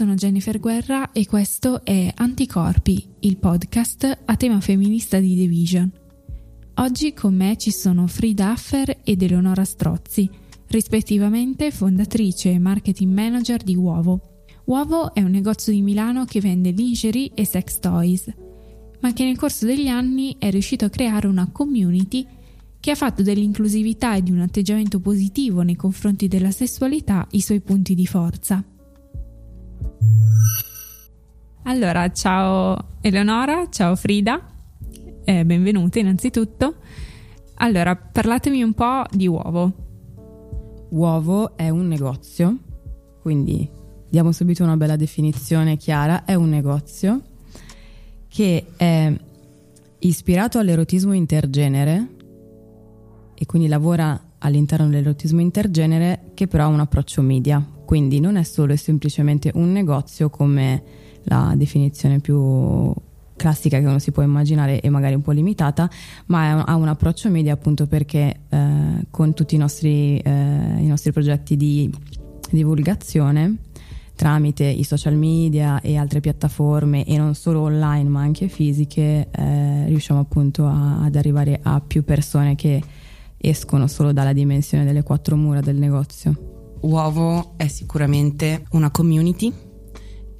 sono Jennifer Guerra e questo è Anticorpi, il podcast a tema femminista di The Vision. Oggi con me ci sono Frida Affer ed Eleonora Strozzi, rispettivamente fondatrice e marketing manager di Uovo. Uovo è un negozio di Milano che vende lingerie e sex toys, ma che nel corso degli anni è riuscito a creare una community che ha fatto dell'inclusività e di un atteggiamento positivo nei confronti della sessualità i suoi punti di forza. Allora, ciao Eleonora, ciao Frida, eh, benvenute innanzitutto. Allora, parlatemi un po' di Uovo. Uovo è un negozio, quindi diamo subito una bella definizione chiara, è un negozio che è ispirato all'erotismo intergenere e quindi lavora all'interno dell'erotismo intergenere che però ha un approccio media, quindi non è solo e semplicemente un negozio come la definizione più classica che uno si può immaginare e magari un po' limitata, ma ha un approccio media appunto perché eh, con tutti i nostri, eh, i nostri progetti di divulgazione tramite i social media e altre piattaforme e non solo online ma anche fisiche eh, riusciamo appunto a, ad arrivare a più persone che escono solo dalla dimensione delle quattro mura del negozio. Uovo è sicuramente una community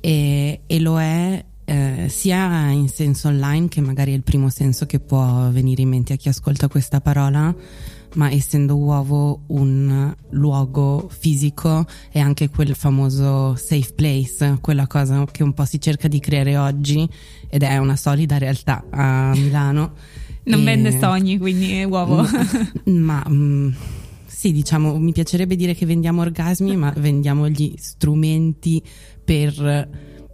e, e lo è eh, sia in senso online, che magari è il primo senso che può venire in mente a chi ascolta questa parola, ma essendo uovo un luogo fisico è anche quel famoso safe place, quella cosa che un po' si cerca di creare oggi ed è una solida realtà a Milano. non e... vende sogni, quindi è uovo. ma mh, mm, sì, diciamo, mi piacerebbe dire che vendiamo orgasmi, ma vendiamo gli strumenti per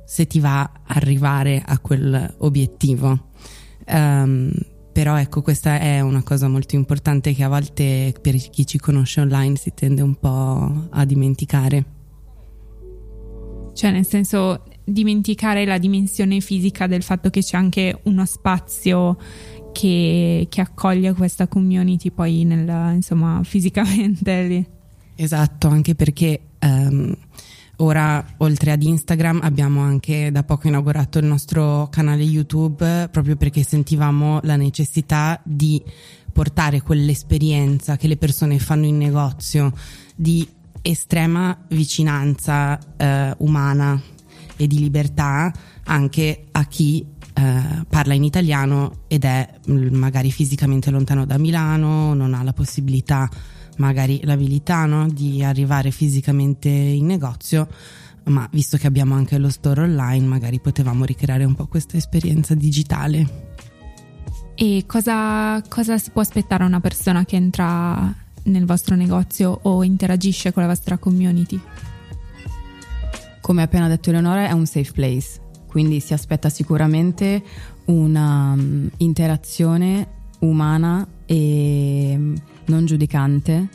se ti va arrivare a quell'obiettivo. Um, però ecco, questa è una cosa molto importante che a volte per chi ci conosce online si tende un po' a dimenticare. Cioè, nel senso, dimenticare la dimensione fisica del fatto che c'è anche uno spazio che, che accoglie questa community poi nel, insomma, fisicamente lì. Esatto, anche perché um, Ora, oltre ad Instagram, abbiamo anche da poco inaugurato il nostro canale YouTube proprio perché sentivamo la necessità di portare quell'esperienza che le persone fanno in negozio di estrema vicinanza eh, umana e di libertà anche a chi eh, parla in italiano ed è mm, magari fisicamente lontano da Milano, non ha la possibilità magari l'abilità no? di arrivare fisicamente in negozio, ma visto che abbiamo anche lo store online, magari potevamo ricreare un po' questa esperienza digitale. E cosa, cosa si può aspettare una persona che entra nel vostro negozio o interagisce con la vostra community? Come ha appena detto Eleonora, è un safe place, quindi si aspetta sicuramente una um, interazione umana e non giudicante,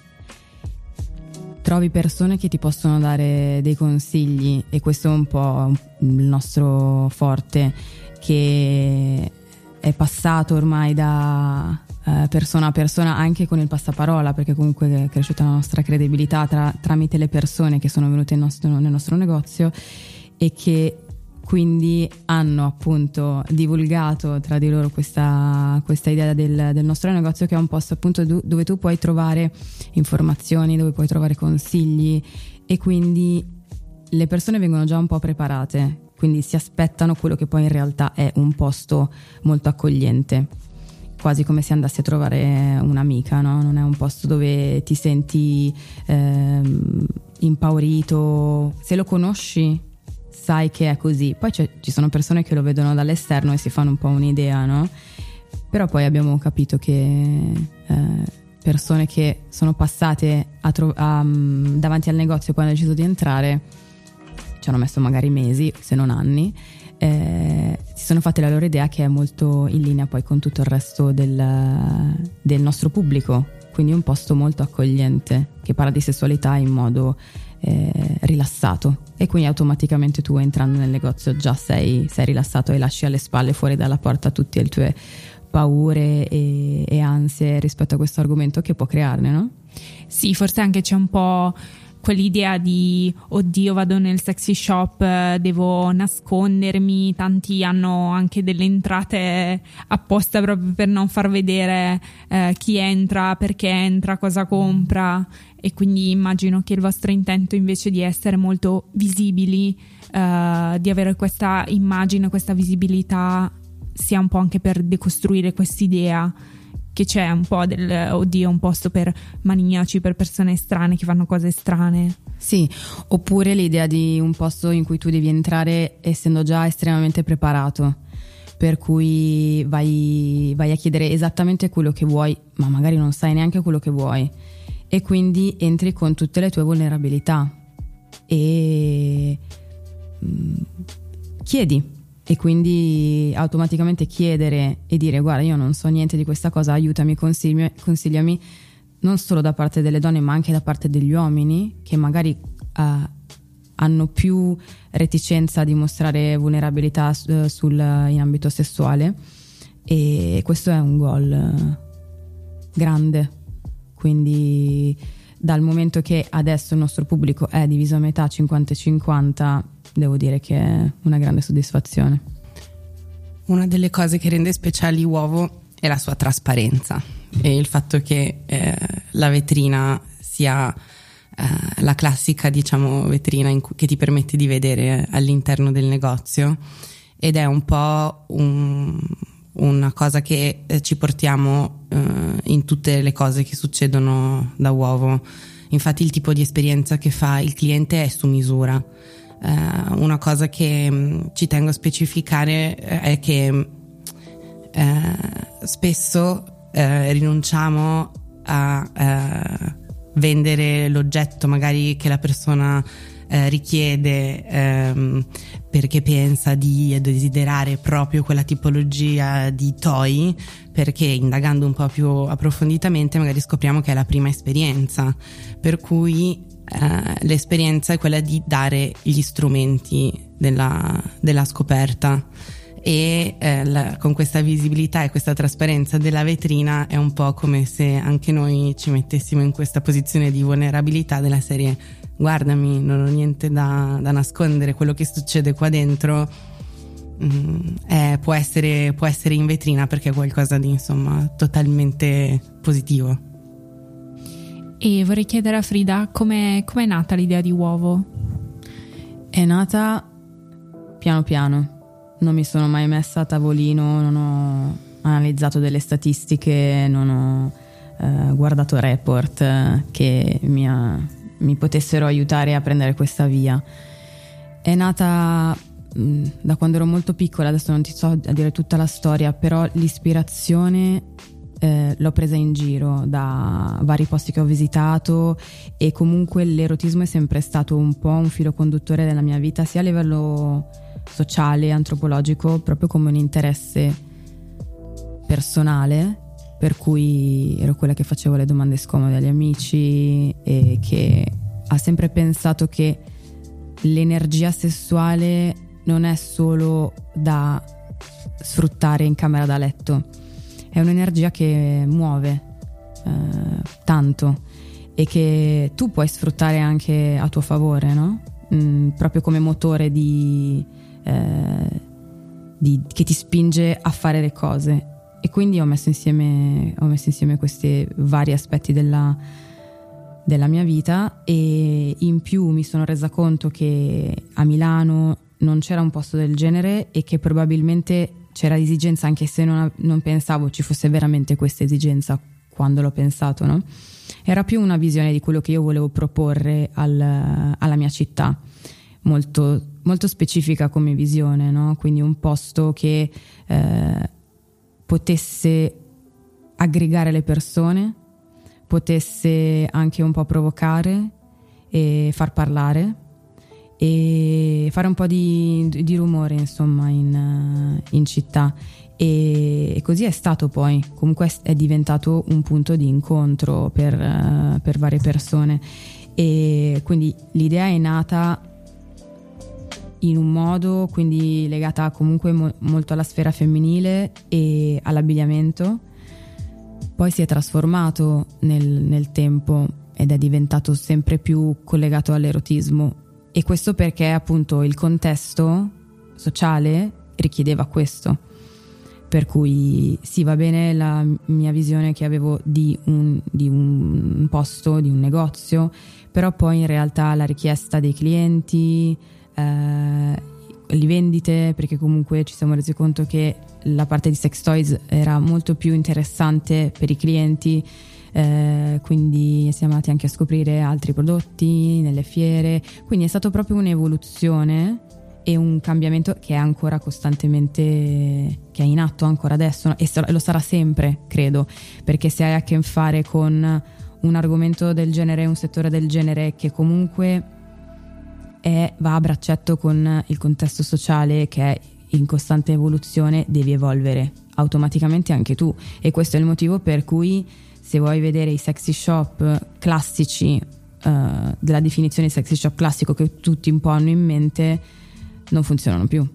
trovi persone che ti possono dare dei consigli e questo è un po' il nostro forte che è passato ormai da eh, persona a persona anche con il passaparola perché comunque è cresciuta la nostra credibilità tra, tramite le persone che sono venute nostro, nel nostro negozio e che quindi hanno appunto divulgato tra di loro questa, questa idea del, del, nostro negozio che è un posto appunto dove tu puoi trovare informazioni, dove puoi trovare consigli e quindi le persone vengono già un po' preparate, quindi si aspettano quello che poi in realtà è un posto molto accogliente quasi come se andassi a trovare un'amica, no? non è un posto dove ti senti ehm, impaurito, se lo conosci sai che è così. Poi ci sono persone che lo vedono dall'esterno e si fanno un po' un'idea, no? Però poi abbiamo capito che eh, persone che sono passate a tro- a, um, davanti al negozio e poi hanno deciso di entrare, ci hanno messo magari mesi, se non anni, eh, si sono fatte la loro idea che è molto in linea poi con tutto il resto del, del nostro pubblico, quindi un posto molto accogliente che parla di sessualità in modo eh, rilassato e quindi automaticamente tu entrando nel negozio già sei, sei, rilassato e lasci alle spalle fuori dalla porta tutte le tue paure e, e ansie rispetto a questo argomento che può crearne, no? Sì, forse anche c'è un po' quell'idea di oddio vado nel sexy shop, devo nascondermi, tanti hanno anche delle entrate apposta proprio per non far vedere eh, chi entra, perché entra, cosa compra. E quindi immagino che il vostro intento invece di essere molto visibili, eh, di avere questa immagine, questa visibilità sia un po' anche per decostruire quest'idea che c'è un po' del oddio, un posto per maniaci, per persone strane che fanno cose strane. Sì, oppure l'idea di un posto in cui tu devi entrare essendo già estremamente preparato, per cui vai, vai a chiedere esattamente quello che vuoi, ma magari non sai neanche quello che vuoi, e quindi entri con tutte le tue vulnerabilità e mm, chiedi e quindi automaticamente chiedere e dire guarda io non so niente di questa cosa, aiutami, consigli- consigliami, non solo da parte delle donne ma anche da parte degli uomini che magari uh, hanno più reticenza a dimostrare vulnerabilità uh, sul, in ambito sessuale. E questo è un goal uh, grande, quindi dal momento che adesso il nostro pubblico è diviso a metà 50-50 devo dire che è una grande soddisfazione. Una delle cose che rende speciali Uovo è la sua trasparenza e il fatto che eh, la vetrina sia eh, la classica, diciamo, vetrina cui, che ti permette di vedere all'interno del negozio ed è un po' un, una cosa che eh, ci portiamo eh, in tutte le cose che succedono da uovo. Infatti il tipo di esperienza che fa il cliente è su misura Uh, una cosa che um, ci tengo a specificare eh, è che uh, spesso uh, rinunciamo a vendere l'oggetto magari che la persona richiede um, perché pensa di desiderare proprio quella tipologia di toy perché indagando un po' più approfonditamente magari scopriamo che è la prima esperienza. Per cui eh, l'esperienza è quella di dare gli strumenti della, della scoperta. E eh, la, con questa visibilità e questa trasparenza della vetrina è un po' come se anche noi ci mettessimo in questa posizione di vulnerabilità della serie. Guardami non ho niente da, da nascondere. Quello che succede qua dentro mm, è, può, essere, può essere in vetrina perché è qualcosa di insomma totalmente positivo e vorrei chiedere a Frida come è nata l'idea di uovo? È nata piano piano. Non mi sono mai messa a tavolino, non ho analizzato delle statistiche, non ho eh, guardato report eh, che mi, ha, mi, potessero aiutare a prendere questa via. È nata mm, da quando ero molto piccola, adesso non ti so a dire tutta la storia, però l'ispirazione eh, l'ho presa in giro da vari posti che ho visitato e comunque l'erotismo è sempre stato un po' un filo conduttore della mia vita, sia a livello sociale, antropologico, proprio come un interesse personale, per cui ero quella che facevo le domande scomode agli amici e che ha sempre pensato che l'energia sessuale non è solo da sfruttare in camera da letto è un'energia che muove eh, tanto e che tu puoi sfruttare anche a tuo favore, no? Mm, proprio come motore di, eh, di, che ti spinge a fare le cose. E quindi ho messo insieme, ho messo insieme questi vari aspetti della, della mia vita e in più mi sono resa conto che a Milano non c'era un posto del genere e che probabilmente c'era esigenza anche se non, non, pensavo ci fosse veramente questa esigenza quando l'ho pensato, no? Era più una visione di quello che io volevo proporre al, alla mia città, molto, molto, specifica come visione, no? Quindi un posto che eh, potesse aggregare le persone, potesse anche un po' provocare e far parlare e fare un po' di, di rumore insomma in, in città. E, così è stato poi. Comunque è diventato un punto di incontro per, per varie persone. E quindi l'idea è nata in un modo quindi legata comunque mo- molto alla sfera femminile e all'abbigliamento. Poi si è trasformato nel, nel tempo ed è diventato sempre più collegato all'erotismo e questo perché appunto il contesto sociale richiedeva questo. Per cui sì, va bene la mia visione che avevo di un, di un posto, di un negozio, però poi in realtà la richiesta dei clienti, eh, le vendite, perché comunque ci siamo resi conto che la parte di sex toys era molto più interessante per i clienti. Eh, quindi siamo andati anche a scoprire altri prodotti nelle fiere, quindi è stato proprio un'evoluzione e un cambiamento che è ancora costantemente che è in atto ancora adesso e lo sarà sempre, credo, perché se hai a che fare con un argomento del genere, un settore del genere che comunque è, va a braccetto con il contesto sociale che è in costante evoluzione, devi evolvere automaticamente anche tu. E questo è il motivo per cui se vuoi vedere i sexy shop classici uh, della definizione sexy shop classico che tutti un po' hanno in mente non funzionano più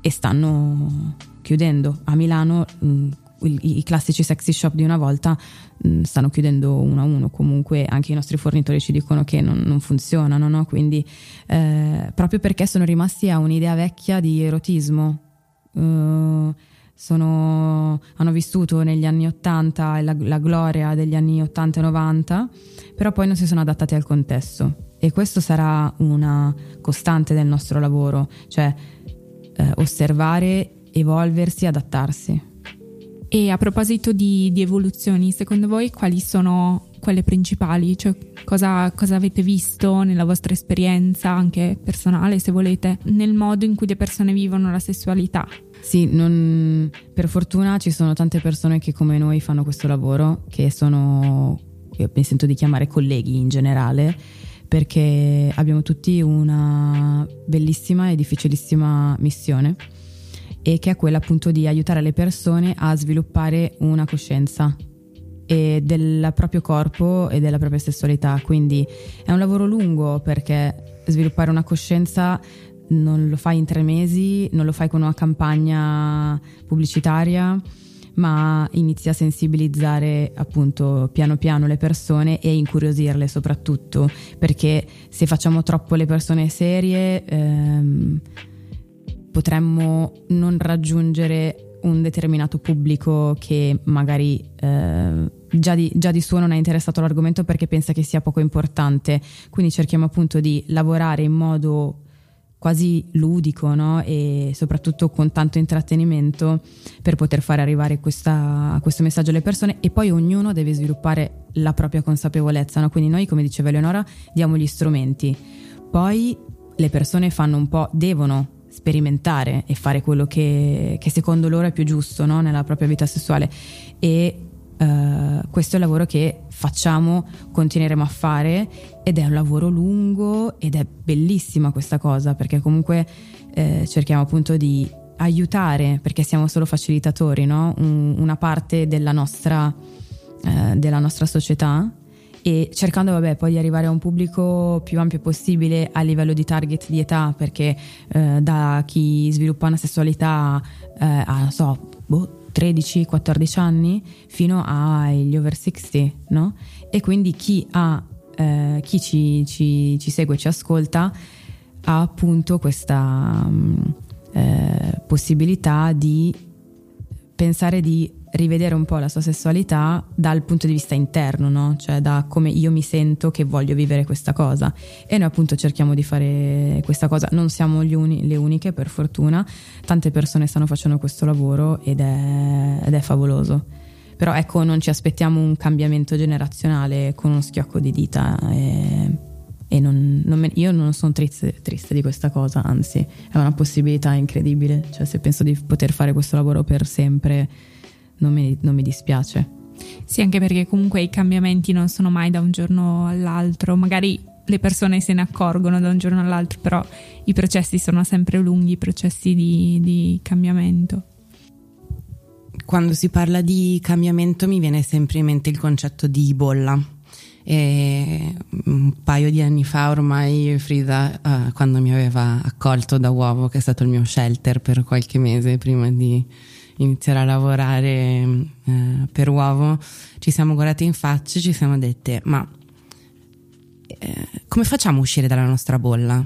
e stanno chiudendo. A Milano mh, i, i, classici sexy shop di una volta mh, stanno chiudendo uno a uno, comunque anche i nostri fornitori ci dicono che non, non funzionano, no? quindi eh, proprio perché sono rimasti a un'idea vecchia di erotismo. Uh, sono, hanno vissuto negli anni 80 la, la gloria degli anni 80 e 90, però poi non si sono adattati al contesto e questo sarà una costante del nostro lavoro, cioè eh, osservare, evolversi, adattarsi. E a proposito di, di, evoluzioni, secondo voi quali sono quelle principali? Cioè, cosa, cosa, avete visto nella vostra esperienza, anche personale, se volete, nel modo in cui le persone vivono la sessualità? Sì, non, per fortuna ci sono tante persone che come noi fanno questo lavoro, che sono, io mi sento di chiamare colleghi in generale, perché abbiamo tutti una bellissima e difficilissima missione e che è quella appunto di aiutare le persone a sviluppare una coscienza del proprio corpo e della propria sessualità. Quindi è un lavoro lungo perché sviluppare una coscienza non lo fai in tre mesi, non lo fai con una campagna pubblicitaria ma inizi a sensibilizzare appunto piano piano le persone e incuriosirle soprattutto, perché se facciamo troppo le persone serie ehm, potremmo non raggiungere un determinato pubblico che magari eh, già, di, già di suo non è interessato all'argomento perché pensa che sia poco importante. Quindi cerchiamo appunto di lavorare in modo quasi ludico no? e soprattutto con tanto intrattenimento per poter fare arrivare questa, questo messaggio alle persone e poi ognuno deve sviluppare la propria consapevolezza. No? Quindi noi, come diceva Eleonora, diamo gli strumenti, poi le persone fanno un po', devono sperimentare e fare quello che, che secondo loro è più giusto no? nella propria vita sessuale e Uh, questo è il lavoro che facciamo, continueremo a fare ed è un lavoro lungo ed è bellissima questa cosa perché comunque eh, cerchiamo appunto di aiutare, perché siamo solo facilitatori, no? Un, una parte della nostra, eh, della nostra società e cercando vabbè, poi di arrivare a un pubblico più ampio possibile a livello di target di età perché eh, da chi sviluppa una sessualità eh, a non so boh, 13-14 anni fino agli over 60, no? E quindi chi, ha, eh, chi ci, ci, ci, segue, ci ascolta, ha appunto questa mm, eh, possibilità di pensare di rivedere un po' la sua sessualità dal punto di vista interno, no? cioè da come io mi sento che voglio vivere questa cosa. E noi appunto cerchiamo di fare questa cosa, non siamo uni, le uniche per fortuna, tante persone stanno facendo questo lavoro ed è, ed è favoloso. Però ecco, non ci aspettiamo un cambiamento generazionale con uno schiocco di dita. E, e non, non me, io non sono triste, triste, di questa cosa, anzi è una possibilità incredibile, cioè se penso di poter fare questo lavoro per sempre non mi, non mi dispiace. Sì, anche perché comunque i cambiamenti non sono mai da un giorno all'altro, magari le persone se ne accorgono da un giorno all'altro, però i processi sono sempre lunghi, i processi di, di cambiamento. Quando si parla di cambiamento mi viene sempre in mente il concetto di bolla. E un paio di anni fa ormai Frida, uh, quando mi aveva accolto da uovo, che è stato il mio shelter per qualche mese prima di iniziare a lavorare eh, per uovo, ci siamo guardate in faccia e ci siamo dette, ma eh, come facciamo a uscire dalla nostra bolla?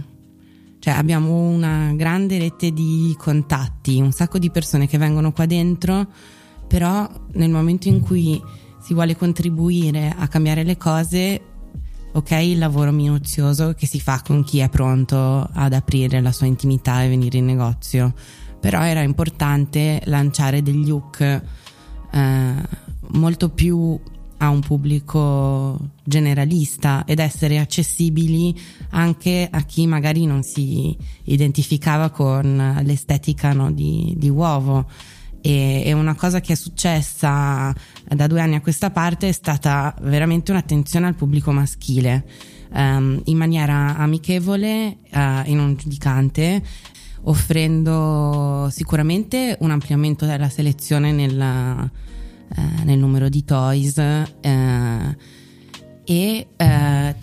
Cioè abbiamo una grande rete di contatti, un sacco di persone che vengono qua dentro, però nel momento in cui si vuole contribuire a cambiare le cose, ok, il lavoro minuzioso che si fa con chi è pronto ad aprire la sua intimità e venire in negozio, però era importante lanciare degli hook eh, molto più a un pubblico generalista ed essere accessibili anche a chi magari non si identificava con l'estetica no, di, di uovo. E, e, una cosa che è successa da due anni a questa parte è stata veramente un'attenzione al pubblico maschile um, in maniera amichevole uh, e non giudicante offrendo sicuramente un ampliamento della selezione nella, eh, nel numero di toys eh, e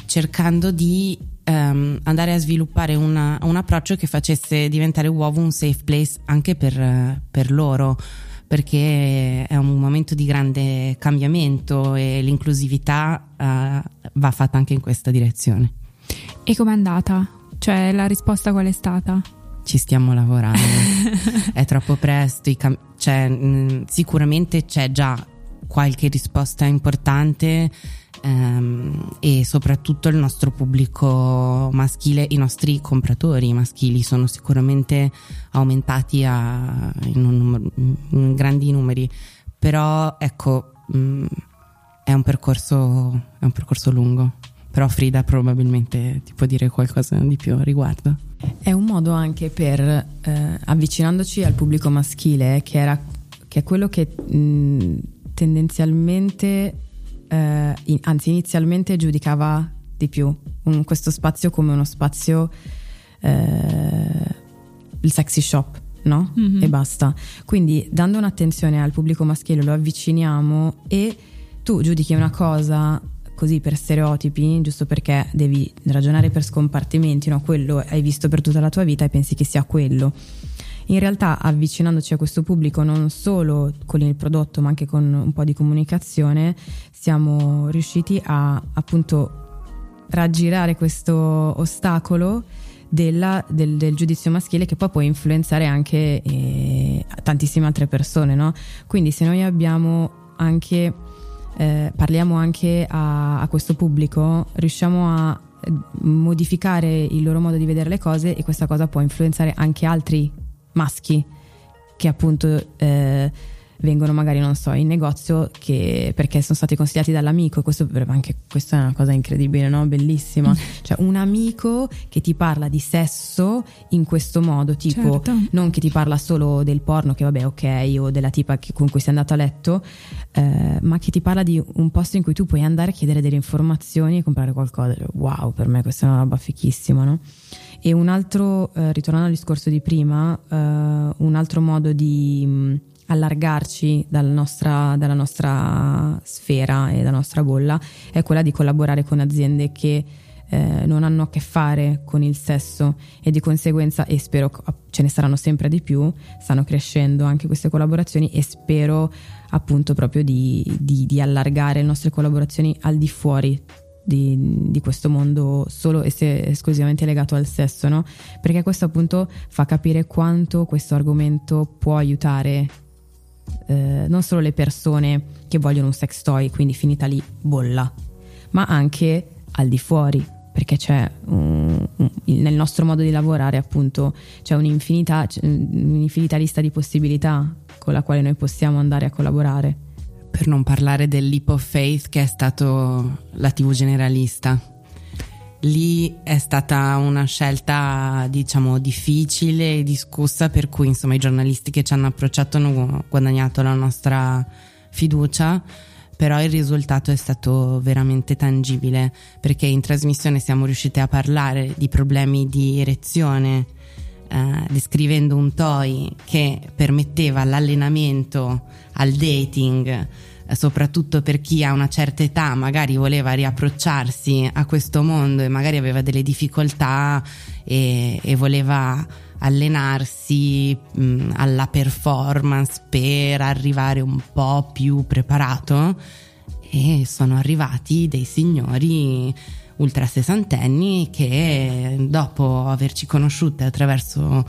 cercando di ehm, andare a sviluppare una, un approccio che facesse diventare Uovo un safe place anche per, per loro perché è un momento di grande cambiamento e l'inclusività uh, va fatta anche in questa direzione. E com'è andata? Cioè la risposta qual è stata? Ci stiamo lavorando, è troppo presto, cam- cioè, mh, sicuramente c'è già qualche risposta importante ehm, e soprattutto il nostro pubblico maschile, i nostri compratori maschili sono sicuramente aumentati a, in, un, in, grandi numeri, però ecco mh, è, un percorso, è un percorso lungo, però Frida probabilmente ti può dire qualcosa di più a riguardo. È un modo anche per, eh, avvicinandoci al pubblico maschile, che, era, che è quello che mh, tendenzialmente, eh, in, anzi inizialmente giudicava di più un, questo spazio come uno spazio, eh, il sexy shop, no? Mm-hmm. E basta. Quindi dando un'attenzione al pubblico maschile lo avviciniamo e tu giudichi una cosa così per stereotipi, giusto perché devi ragionare per scompartimenti, no? quello hai visto per tutta la tua vita e pensi che sia quello. In realtà avvicinandoci a questo pubblico non solo con il prodotto ma anche con un po' di comunicazione siamo riusciti a appunto raggirare questo ostacolo della, del, del, giudizio maschile che poi può influenzare anche eh, tantissime altre persone. No? Quindi se noi abbiamo anche eh, parliamo anche a, a questo pubblico, riusciamo a eh, modificare il loro modo di vedere le cose e questa cosa può influenzare anche altri maschi che appunto eh, vengono magari, non so, in negozio che, perché sono stati consigliati dall'amico. Questo, anche, questa è una cosa incredibile, no? Bellissima. cioè, un amico che ti parla di sesso in questo modo, tipo, certo. non che ti parla solo del porno, che vabbè, ok, o della tipa che, con cui sei andato a letto, eh, ma che ti parla di un posto in cui tu puoi andare a chiedere delle informazioni e comprare qualcosa. Wow, per me questa è una roba fichissima, no? E un altro, eh, ritornando al discorso di prima, eh, un altro modo di mh, allargarci dalla nostra, dalla nostra sfera e dalla nostra bolla è quella di collaborare con aziende che eh, non hanno a che fare con il sesso e di conseguenza, e spero ce ne saranno sempre di più, stanno crescendo anche queste collaborazioni e spero appunto proprio di, di, di allargare le nostre collaborazioni al di fuori di, di, questo mondo solo e se esclusivamente legato al sesso, no? Perché questo appunto fa capire quanto questo argomento può aiutare eh, non solo le persone che vogliono un sex toy, quindi finita lì bolla, ma anche al di fuori, perché c'è un, un, nel nostro modo di lavorare appunto c'è un'infinità, c'è un'infinita lista di possibilità con la quale noi possiamo andare a collaborare. Per non parlare del leap of faith che è stato la TV generalista lì è stata una scelta diciamo difficile e discussa per cui insomma i giornalisti che ci hanno approcciato hanno guadagnato la nostra fiducia però il risultato è stato veramente tangibile perché in trasmissione siamo riusciti a parlare di problemi di erezione eh, descrivendo un toy che permetteva l'allenamento al dating soprattutto per chi ha una certa età magari voleva riapprocciarsi a questo mondo e magari aveva delle difficoltà e, e voleva allenarsi mh, alla performance per arrivare un po' più preparato e sono arrivati dei signori ultra sessantenni che dopo averci conosciute attraverso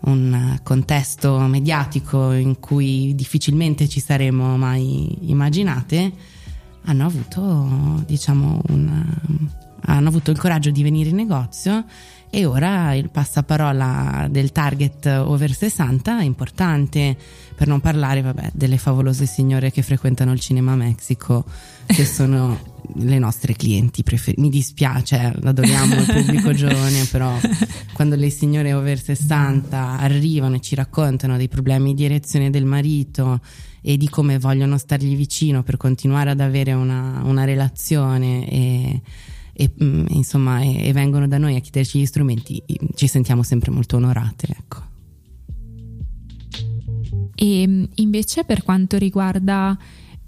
un contesto mediatico in cui difficilmente ci saremmo mai immaginate, hanno avuto, diciamo, un, hanno avuto il coraggio di venire in negozio e ora il passaparola del target over 60 è importante, per non parlare vabbè, delle favolose signore che frequentano il Cinema Mexico, che sono le nostre clienti preferite. Mi dispiace, adoriamo il pubblico giovane, però quando le signore over 60 arrivano e ci raccontano dei problemi di erezione del marito e di come vogliono stargli vicino per continuare ad avere una, una relazione e, e mm, insomma e, e, vengono da noi a chiederci gli strumenti, ci sentiamo sempre molto onorate. Ecco. E mm, invece per quanto riguarda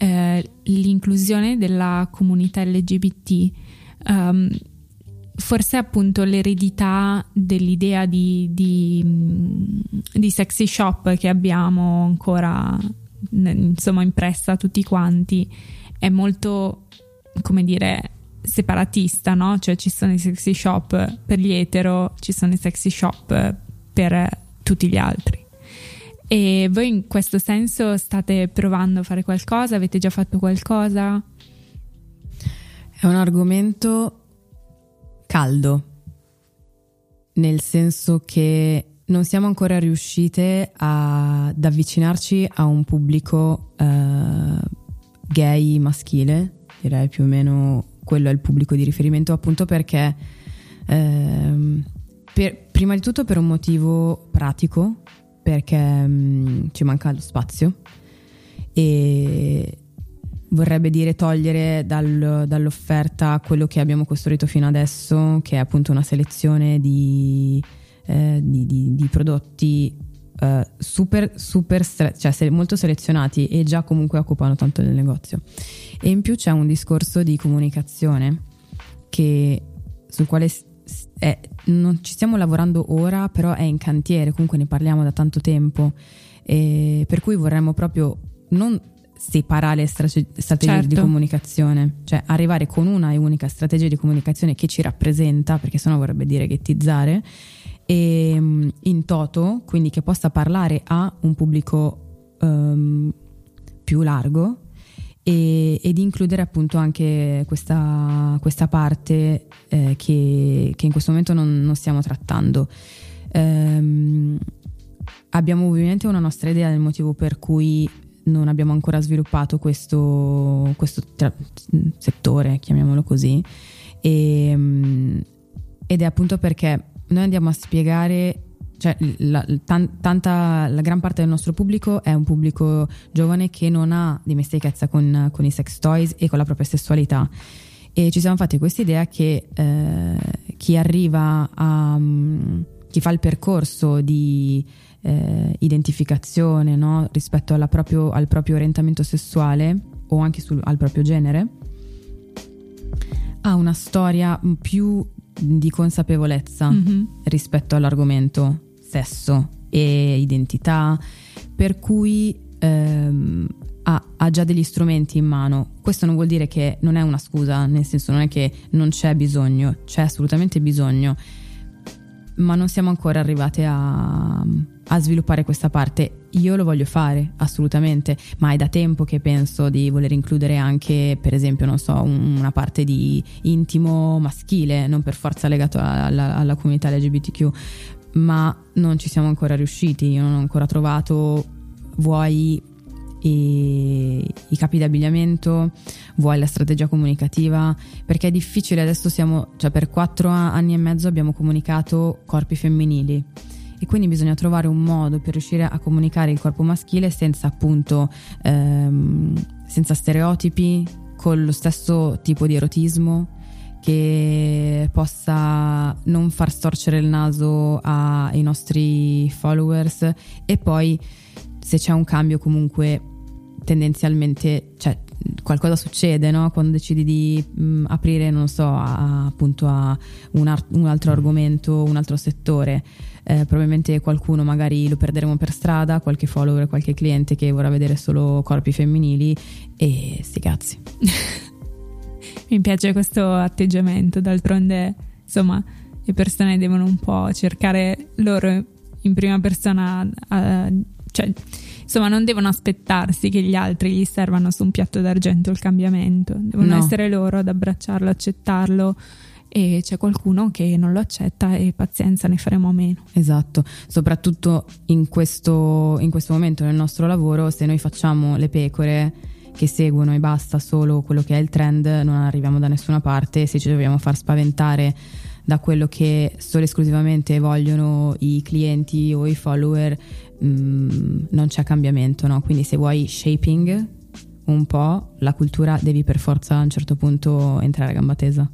eh, l'inclusione della comunità LGBT. Um, ehm, forse appunto l'eredità dell'idea di, di, di, sexy shop che abbiamo ancora insomma impressa a tutti quanti è molto come dire separatista no? cioè ci sono i sexy shop per gli etero ci sono i sexy shop per tutti gli altri e voi in questo senso state provando a fare qualcosa? Avete già fatto qualcosa? È un argomento caldo, nel senso che non siamo ancora riuscite a, ad avvicinarci a un pubblico uh, gay maschile, direi più o meno quello è il pubblico di riferimento, appunto perché uh, per, prima di tutto per un motivo pratico, perché mh, mm, ci manca lo spazio e vorrebbe dire togliere dal, dall'offerta quello che abbiamo costruito fino adesso, che è appunto una selezione di, eh, di, di, di prodotti eh, super, super stre- cioè molto selezionati e già comunque occupano tanto il negozio. E in più c'è un discorso di comunicazione che, sul quale è, non ci stiamo lavorando ora, però è in cantiere, comunque ne parliamo da tanto tempo, per cui vorremmo proprio non separare strate- strategie certo. di comunicazione, cioè arrivare con una e unica strategia di comunicazione che ci rappresenta, perché sennò vorrebbe dire ghettizzare, e in toto, quindi che possa parlare a un pubblico um, più largo e, ed includere appunto anche questa, questa parte eh, che, che, in questo momento non, non stiamo trattando. Um, abbiamo ovviamente una nostra idea del motivo per cui non abbiamo ancora sviluppato questo, questo tra- settore, chiamiamolo così, e, um, ed è appunto perché noi andiamo a spiegare cioè la, tan, tanta, la gran parte del nostro pubblico è un pubblico giovane che non ha dimestichezza con, con i sex toys e con la propria sessualità. E ci siamo fatti questa idea che eh, chi arriva a. Um, chi fa il percorso di eh, identificazione no, rispetto proprio, al proprio orientamento sessuale o anche sul, al proprio genere ha una storia più di consapevolezza mm-hmm. rispetto all'argomento sesso e identità, per cui ehm, ha, ha, già degli strumenti in mano. Questo non vuol dire che non è una scusa, nel senso non è che non c'è bisogno, c'è assolutamente bisogno, ma non siamo ancora arrivate a, a sviluppare questa parte. Io lo voglio fare assolutamente, ma è da tempo che penso di voler includere anche, per esempio, non so, una parte di intimo maschile, non per forza legato alla, alla comunità LGBTQ, ma non ci siamo ancora riusciti, io non ho ancora trovato, vuoi i, capi di abbigliamento, vuoi la strategia comunicativa, perché è difficile, adesso siamo, cioè per quattro anni e mezzo abbiamo comunicato corpi femminili e quindi bisogna trovare un modo per riuscire a comunicare il corpo maschile senza appunto ehm, senza stereotipi, con lo stesso tipo di erotismo che possa non far storcere il naso ai nostri followers. E poi se c'è un cambio comunque tendenzialmente cioè, qualcosa succede no? quando decidi di mh, mm, aprire non so a, appunto a un, ar- un, altro argomento un altro settore. Eh, probabilmente qualcuno magari lo perderemo per strada qualche follower qualche cliente che vorrà vedere solo corpi femminili. E sti cazzi Mi piace questo atteggiamento, d'altronde, insomma, le persone devono un po' cercare loro in prima persona, uh, cioè, insomma, non devono aspettarsi che gli altri gli servano su un piatto d'argento il cambiamento, devono no. essere loro ad abbracciarlo, accettarlo e c'è qualcuno che non lo accetta e pazienza ne faremo a meno. Esatto, soprattutto in questo, in questo momento nel nostro lavoro, se noi facciamo le pecore che seguono e basta solo quello che è il trend, non arriviamo da nessuna parte, se ci dobbiamo far spaventare da quello che solo esclusivamente vogliono i clienti o i follower, mh, mm, non c'è cambiamento, no? Quindi se vuoi shaping un po' la cultura devi per forza a un certo punto entrare a gamba tesa.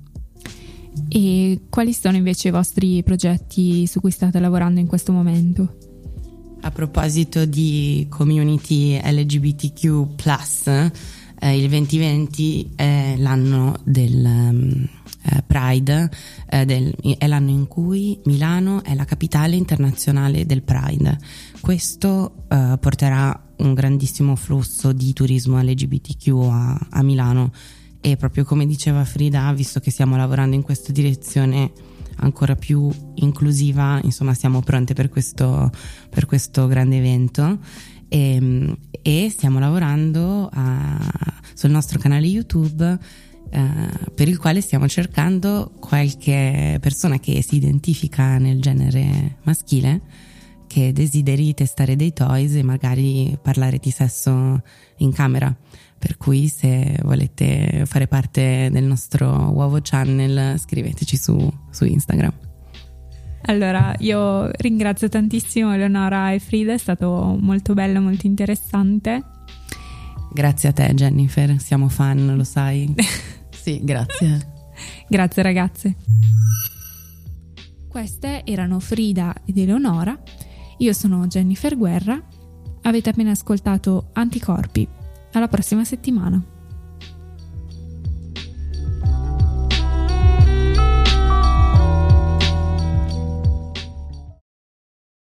E quali sono invece i vostri progetti su cui state lavorando in questo momento? A proposito di community LGBTQ, eh, il 2020 è l'anno del um, eh, Pride, eh, del, è l'anno in cui Milano è la capitale internazionale del Pride. Questo eh, porterà un grandissimo flusso di turismo LGBTQ a, a Milano e proprio come diceva Frida, visto che stiamo lavorando in questa direzione ancora più inclusiva, insomma siamo pronte per questo, per questo grande evento e, e stiamo lavorando a, sul nostro canale YouTube eh, per il quale stiamo cercando qualche persona che si identifica nel genere maschile che desideri testare dei toys e magari parlare di sesso in camera. Per cui se volete fare parte del nostro uovo channel scriveteci su, su Instagram. Allora, io ringrazio tantissimo Eleonora e Frida, è stato molto bello, molto interessante. Grazie a te Jennifer, siamo fan, lo sai. sì, grazie. grazie ragazze. Queste erano Frida ed Eleonora. Io sono Jennifer Guerra. Avete appena ascoltato Anticorpi alla prossima settimana.